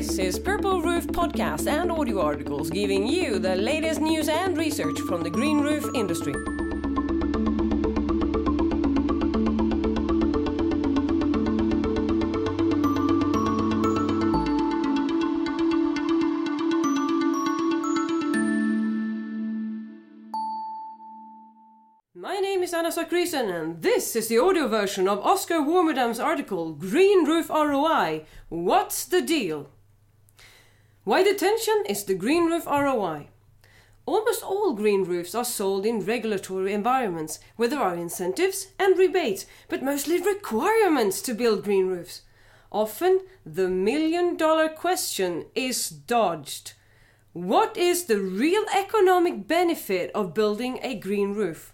This is Purple Roof Podcast and audio articles giving you the latest news and research from the green roof industry. My name is Anna Zakrisson, and this is the audio version of Oscar Warmerdam's article Green Roof ROI What's the Deal? Why the tension is the green roof ROI. Almost all green roofs are sold in regulatory environments where there are incentives and rebates, but mostly requirements to build green roofs. Often, the million dollar question is dodged. What is the real economic benefit of building a green roof?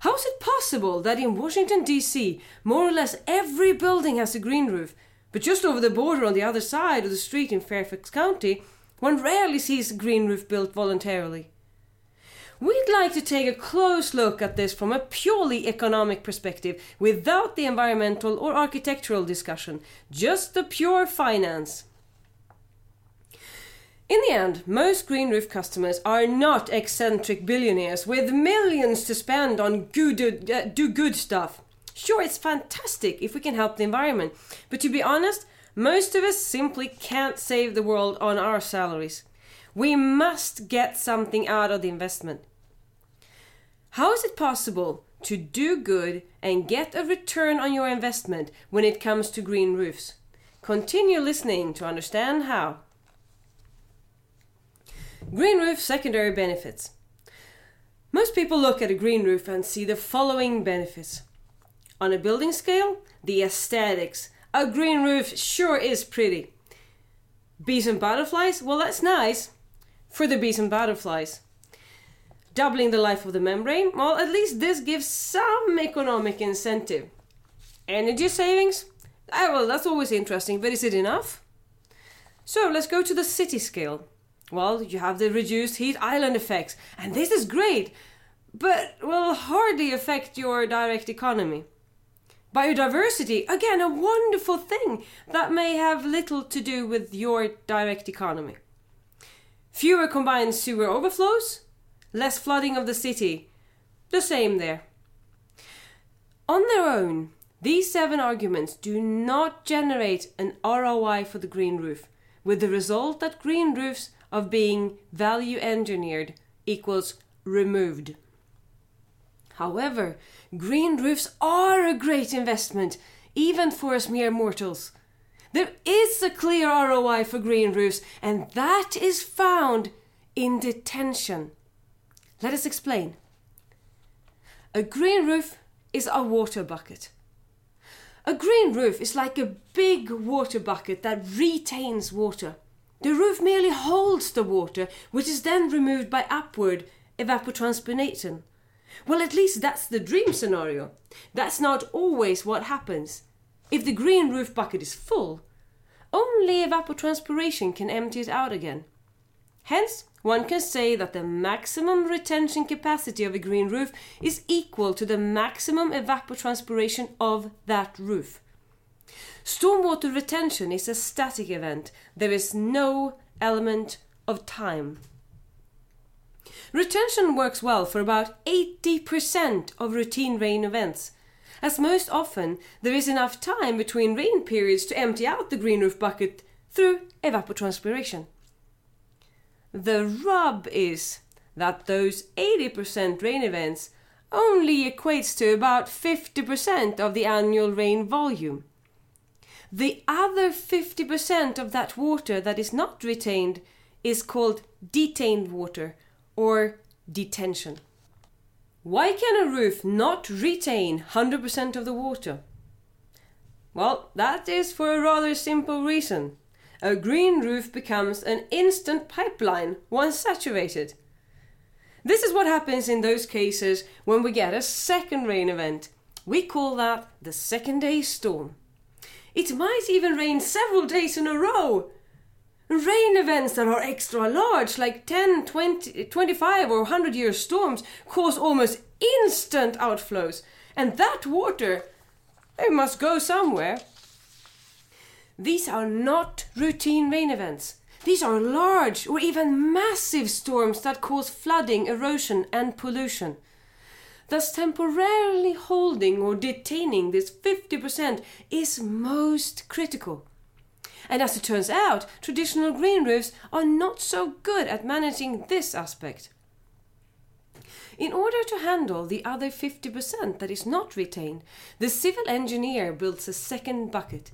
How is it possible that in Washington, D.C., more or less every building has a green roof, but just over the border on the other side of the street in Fairfax County, one rarely sees a green roof built voluntarily? We'd like to take a close look at this from a purely economic perspective, without the environmental or architectural discussion, just the pure finance. In the end, most green roof customers are not eccentric billionaires with millions to spend on good, uh, do good stuff. Sure, it's fantastic if we can help the environment, but to be honest, most of us simply can't save the world on our salaries. We must get something out of the investment. How is it possible to do good and get a return on your investment when it comes to green roofs? Continue listening to understand how. Green roof secondary benefits. Most people look at a green roof and see the following benefits. On a building scale, the aesthetics. A green roof sure is pretty. Bees and butterflies? Well, that's nice. For the bees and butterflies. Doubling the life of the membrane? Well, at least this gives some economic incentive. Energy savings? Ah, well, that's always interesting, but is it enough? So let's go to the city scale. Well, you have the reduced heat island effects, and this is great, but will hardly affect your direct economy. Biodiversity, again, a wonderful thing that may have little to do with your direct economy. Fewer combined sewer overflows, less flooding of the city, the same there. On their own, these seven arguments do not generate an ROI for the green roof, with the result that green roofs of being value engineered equals removed. However, green roofs are a great investment, even for us mere mortals. There is a clear ROI for green roofs, and that is found in detention. Let us explain. A green roof is a water bucket. A green roof is like a big water bucket that retains water. The roof merely holds the water, which is then removed by upward evapotranspiration. Well, at least that's the dream scenario. That's not always what happens. If the green roof bucket is full, only evapotranspiration can empty it out again. Hence, one can say that the maximum retention capacity of a green roof is equal to the maximum evapotranspiration of that roof. Stormwater retention is a static event. There is no element of time. Retention works well for about 80% of routine rain events, as most often there is enough time between rain periods to empty out the green roof bucket through evapotranspiration. The rub is that those 80% rain events only equates to about 50% of the annual rain volume. The other 50% of that water that is not retained is called detained water or detention. Why can a roof not retain 100% of the water? Well, that is for a rather simple reason. A green roof becomes an instant pipeline once saturated. This is what happens in those cases when we get a second rain event. We call that the second day storm. It might even rain several days in a row. Rain events that are extra large, like 10, 20, 25 or 100 year storms, cause almost instant outflows. And that water, it must go somewhere. These are not routine rain events. These are large or even massive storms that cause flooding, erosion, and pollution. Thus, temporarily holding or detaining this 50% is most critical. And as it turns out, traditional green roofs are not so good at managing this aspect. In order to handle the other 50% that is not retained, the civil engineer builds a second bucket.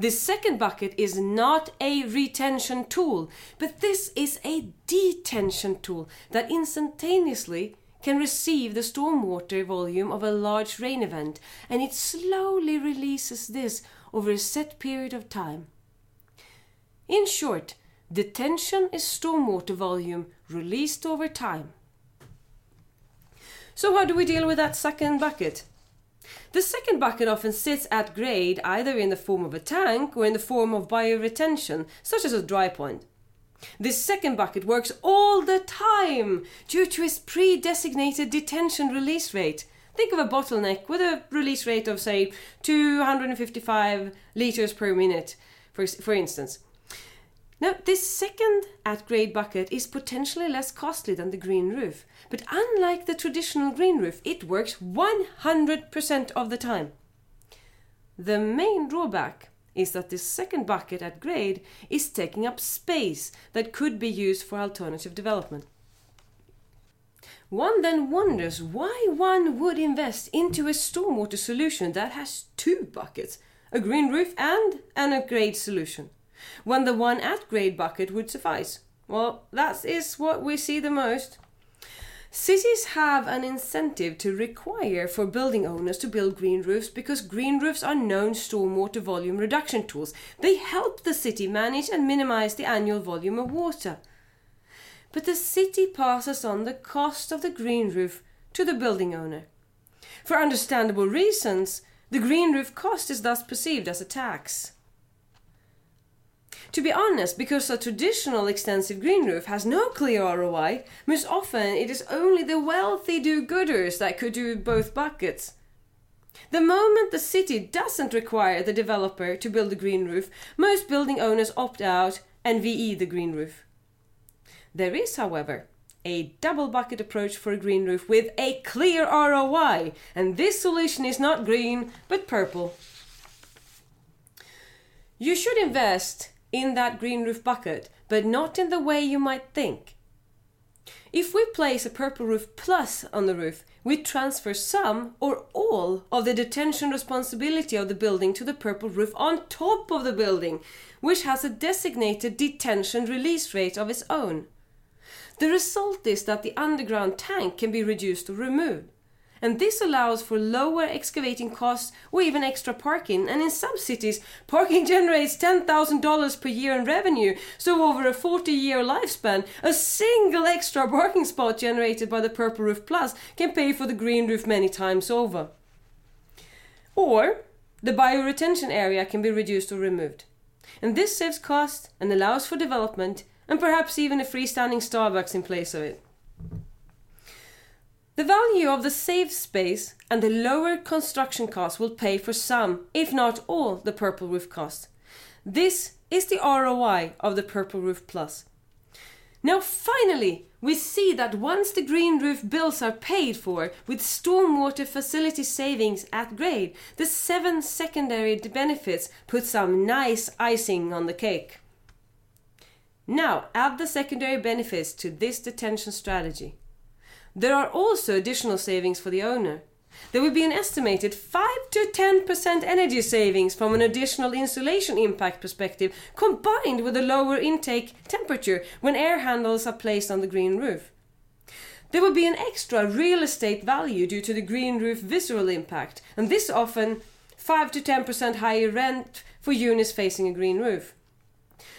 This second bucket is not a retention tool, but this is a detention tool that instantaneously can receive the stormwater volume of a large rain event and it slowly releases this over a set period of time. In short, detention is stormwater volume released over time. So how do we deal with that second bucket? The second bucket often sits at grade either in the form of a tank or in the form of bioretention, such as a dry point. This second bucket works all the time due to its pre-designated detention release rate. Think of a bottleneck with a release rate of say 255 liters per minute, for, for instance. Now, this second at grade bucket is potentially less costly than the green roof, but unlike the traditional green roof, it works 100% of the time. The main drawback is that this second bucket at grade is taking up space that could be used for alternative development. One then wonders why one would invest into a stormwater solution that has two buckets, a green roof and an at grade solution when the one at grade bucket would suffice. Well, that is what we see the most. Cities have an incentive to require for building owners to build green roofs because green roofs are known stormwater volume reduction tools. They help the city manage and minimize the annual volume of water. But the city passes on the cost of the green roof to the building owner. For understandable reasons, the green roof cost is thus perceived as a tax. To be honest, because a traditional extensive green roof has no clear ROI, most often it is only the wealthy do-gooders that could do both buckets. The moment the city doesn't require the developer to build a green roof, most building owners opt out and VE the green roof. There is, however, a double bucket approach for a green roof with a clear ROI, and this solution is not green but purple. You should invest in that green roof bucket, but not in the way you might think. If we place a Purple Roof Plus on the roof, we transfer some or all of the detention responsibility of the building to the Purple Roof on top of the building, which has a designated detention release rate of its own. The result is that the underground tank can be reduced or removed and this allows for lower excavating costs or even extra parking. And in some cities, parking generates $10,000 per year in revenue. So, over a 40 year lifespan, a single extra parking spot generated by the Purple Roof Plus can pay for the green roof many times over. Or, the bioretention area can be reduced or removed. And this saves cost and allows for development and perhaps even a freestanding Starbucks in place of it. The value of the saved space and the lower construction cost will pay for some, if not all, the Purple Roof cost. This is the ROI of the Purple Roof Plus. Now, finally, we see that once the green roof bills are paid for with stormwater facility savings at grade, the seven secondary benefits put some nice icing on the cake. Now, add the secondary benefits to this detention strategy. There are also additional savings for the owner. There will be an estimated 5 to 10% energy savings from an additional insulation impact perspective combined with a lower intake temperature when air handles are placed on the green roof. There will be an extra real estate value due to the green roof visceral impact, and this often 5 to 10% higher rent for units facing a green roof.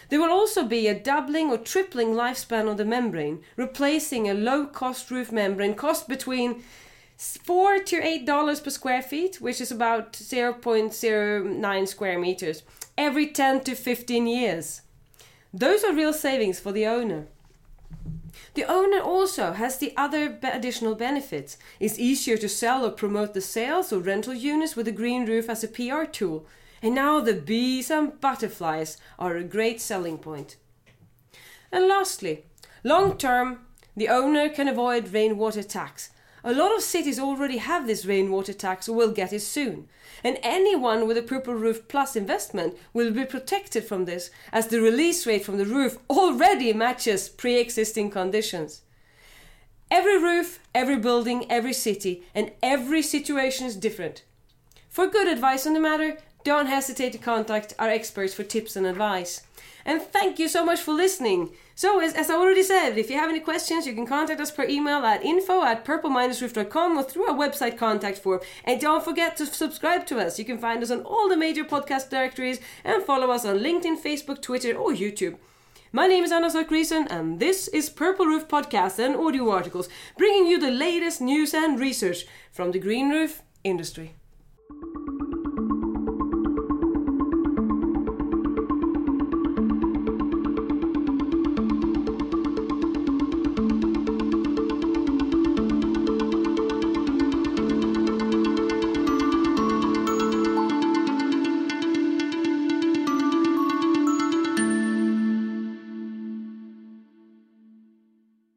There will also be a doubling or tripling lifespan of the membrane, replacing a low cost roof membrane cost between 4 to 8 dollars per square feet, which is about 0.09 square meters, every 10 to 15 years. Those are real savings for the owner. The owner also has the other additional benefits. It's easier to sell or promote the sales or rental units with a green roof as a PR tool And now the bees and butterflies are a great selling point. And lastly, long term, the owner can avoid rainwater tax. A lot of cities already have this rainwater tax or will get it soon. And anyone with a Purple Roof Plus investment will be protected from this as the release rate from the roof already matches pre existing conditions. Every roof, every building, every city, and every situation is different. For good advice on the matter, don't hesitate to contact our experts for tips and advice. And thank you so much for listening. So, as, as I already said, if you have any questions, you can contact us per email at info at purple-roof.com or through our website contact form. And don't forget to subscribe to us. You can find us on all the major podcast directories and follow us on LinkedIn, Facebook, Twitter, or YouTube. My name is Anna Zakrisson, and this is Purple Roof Podcast and audio articles, bringing you the latest news and research from the green roof industry.